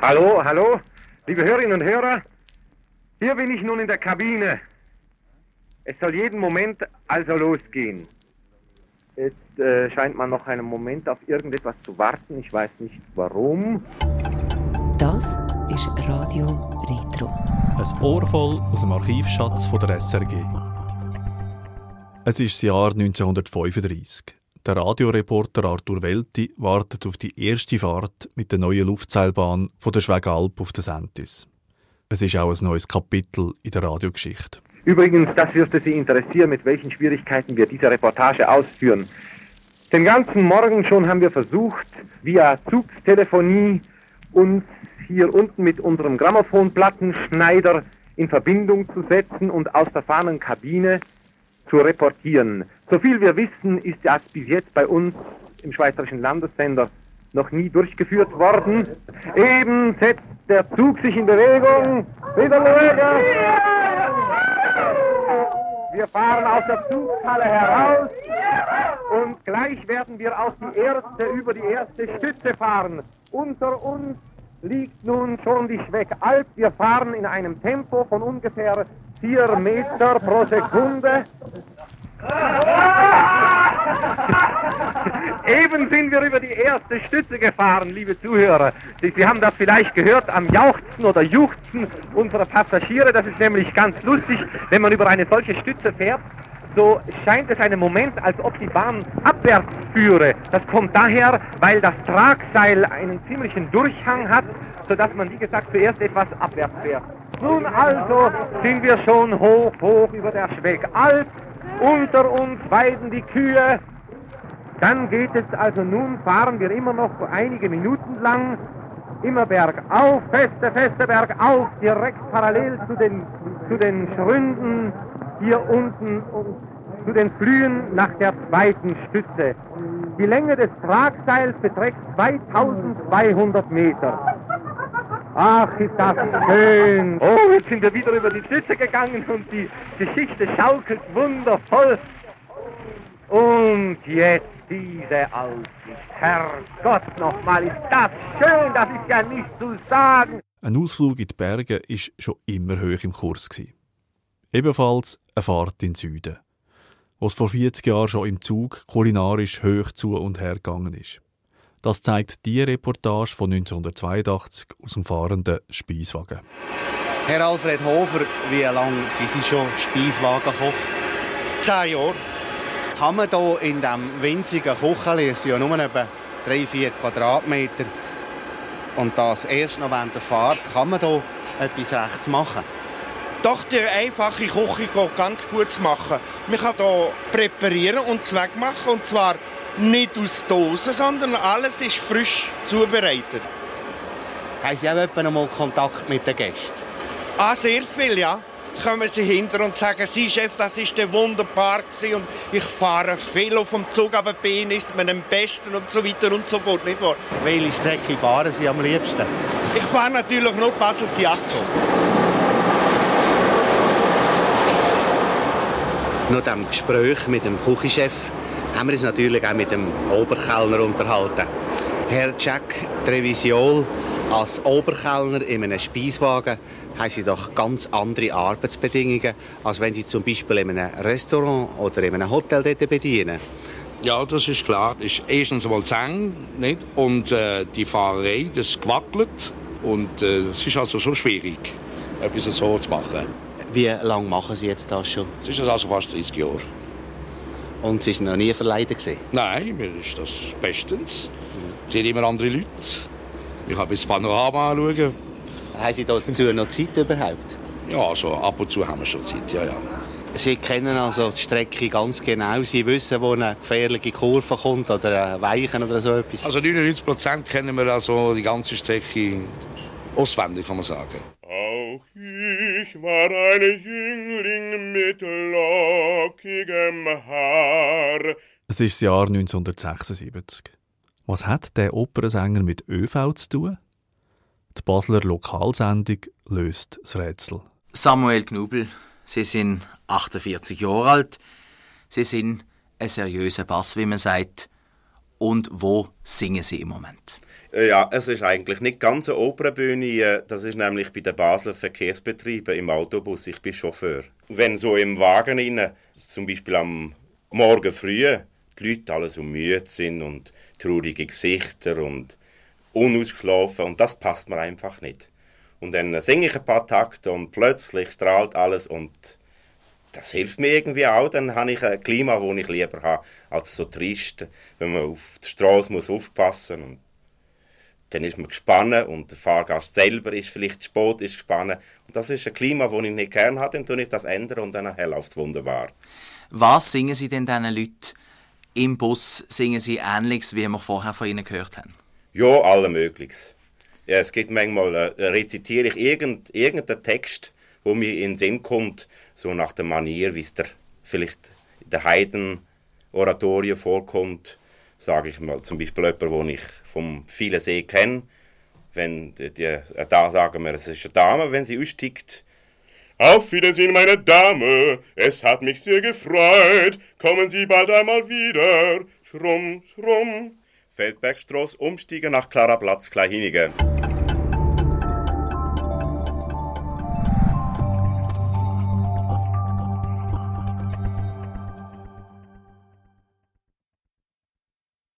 Hallo, hallo, liebe Hörerinnen und Hörer. Hier bin ich nun in der Kabine. Es soll jeden Moment also losgehen. Es äh, scheint man noch einen Moment auf irgendetwas zu warten. Ich weiß nicht warum. Das ist Radio Retro. Ein Ohr voll aus dem Archivschatz von der SRG. Es ist das Jahr 1935. Der Radioreporter Arthur Welti wartet auf die erste Fahrt mit der neuen Luftseilbahn von der Schwegalp auf der Sentis. Es ist auch ein neues Kapitel in der Radiogeschichte. Übrigens, das dürfte Sie interessieren, mit welchen Schwierigkeiten wir diese Reportage ausführen. Den ganzen Morgen schon haben wir versucht, via Zugstelefonie uns hier unten mit unserem Grammophonplattenschneider in Verbindung zu setzen und aus der Fahnenkabine zu reportieren. Soviel wir wissen, ist das bis jetzt bei uns im Schweizerischen Landessender noch nie durchgeführt worden. Eben setzt der Zug sich in Bewegung. Wieder ruhiger. Wir fahren aus der Zughalle heraus und gleich werden wir auf die erste, über die erste Stütze fahren. Unter uns liegt nun schon die Schweckalp. Wir fahren in einem Tempo von ungefähr vier Meter pro Sekunde. Sind wir über die erste Stütze gefahren, liebe Zuhörer. Sie, Sie, haben das vielleicht gehört am Jauchzen oder Juchzen unserer Passagiere. Das ist nämlich ganz lustig, wenn man über eine solche Stütze fährt. So scheint es einen Moment, als ob die Bahn abwärts führe. Das kommt daher, weil das Tragseil einen ziemlichen Durchhang hat, sodass man, wie gesagt, zuerst etwas abwärts fährt. Nun also sind wir schon hoch, hoch über der Schwegalp. Unter uns weiden die Kühe. Dann geht es also nun, fahren wir immer noch einige Minuten lang, immer bergauf, feste, feste bergauf, direkt parallel zu den, zu den Schründen hier unten und zu den Flühen nach der zweiten Stütze. Die Länge des Tragseils beträgt 2200 Meter. Ach, ist das schön. Oh, jetzt sind wir wieder über die Stütze gegangen und die Geschichte schaukelt wundervoll. Und jetzt diese Aussicht. Herrgott nochmal, ist das schön, das ist ja nicht zu sagen. Ein Ausflug in die Berge war schon immer hoch im Kurs. Ebenfalls eine Fahrt in den Süden, wo es vor 40 Jahren schon im Zug kulinarisch hoch zu und her gegangen ist. Das zeigt die Reportage von 1982 aus dem fahrenden Speiswagen. Herr Alfred Hofer, wie lange sind Sie schon Speiswagenkoch? Zehn Jahre. Kann man hier in diesem winzigen Kocheli, es sind ja nur etwa 3-4 Quadratmeter, und das erst noch während der Fahrt, kann man hier etwas rechts machen? Doch, der einfache Koche geht ganz gut machen. Man kann hier präparieren und Zweck machen, und zwar nicht aus Dosen, sondern alles ist frisch zubereitet. Haben Sie auch etwa mal Kontakt mit den Gästen? Ah, sehr viel, ja. Kommen sie hinter und sagen, Sie Chef, das ist der wunderbar gewesen und ich fahre viel auf dem Zug, aber Ihnen ist man am besten und so weiter und so fort, nicht wahr? Welche Strecke fahren Sie am liebsten? Ich fahre natürlich nur Basel-Chiasso. Nach dem Gespräch mit dem Küchenchef haben wir uns natürlich auch mit dem Oberkellner unterhalten. Herr Jack Trevisiol, als Oberkellner in einem Speiswagen haben Sie doch ganz andere Arbeitsbedingungen, als wenn Sie zum Beispiel in einem Restaurant oder in einem Hotel bedienen. Ja, das ist klar. Das ist erstens mal Zang, nicht? Und äh, die Fahrerei, das gewackelt. Und äh, es ist also so schwierig, etwas so zu machen. Wie lange machen Sie jetzt das schon? Das ist also fast 30 Jahre. Und Sie waren noch nie verleidet? Nein, mir ist das bestens. Es sind immer andere Leute. Ich habe das Panorama anschauen. Haben Sie dazu noch Zeit überhaupt? Ja, also ab und zu haben wir schon Zeit, ja, ja. Sie kennen also die Strecke ganz genau. Sie wissen, wo eine gefährliche Kurve kommt oder ein Weichen oder so etwas. Also 99 Prozent kennen wir also die ganze Strecke auswendig, kann man sagen. Auch ich war ein Jüngling mit lockigem Haar. Es ist das Jahr 1976. Was hat der Opernsänger mit ÖV zu tun? Die Basler Lokalsendung löst das Rätsel. Samuel Knubel, Sie sind 48 Jahre alt. Sie sind ein seriöser Bass, wie man sagt. Und wo singen Sie im Moment? Äh, ja, es ist eigentlich nicht ganz eine Opernbühne. Äh, das ist nämlich bei den Basler Verkehrsbetrieben im Autobus. Ich bin Chauffeur. Wenn so im Wagen rein, zum Beispiel am Morgen früh, die Leute alle so müde sind und traurige Gesichter und unausgeschlafen und das passt mir einfach nicht. Und dann singe ich ein paar Takte und plötzlich strahlt alles und das hilft mir irgendwie auch. Dann habe ich ein Klima, das ich lieber habe, als so trist, wenn man auf die Straße muss aufpassen muss. Dann ist man gespannt und der Fahrgast selber ist vielleicht spät, ist gespannt. Und das ist ein Klima, das ich nicht gerne habe, dann tue ich das und dann läuft es wunderbar. Was singen Sie denn diesen Leuten im Bus? Singen Sie Ähnliches, wie wir vorher von Ihnen gehört haben? Ja, alles Mögliches. Ja, es gibt manchmal, äh, rezitiere ich irgend, irgendeinen Text, wo mir in den Sinn kommt, so nach der Manier, wie es der vielleicht in der Heiden-Oratorie vorkommt, sage ich mal, zum Beispiel jemand, den ich vom vielen See kenne, wenn die, äh, da sagen wir, es ist eine Dame, wenn sie aussteigt. Auf Wiedersehen, meine Dame, es hat mich sehr gefreut, kommen Sie bald einmal wieder, schrumm, schrumm. Feldbergstraße umsteigen nach Klaraplatz, Kleinhinigen.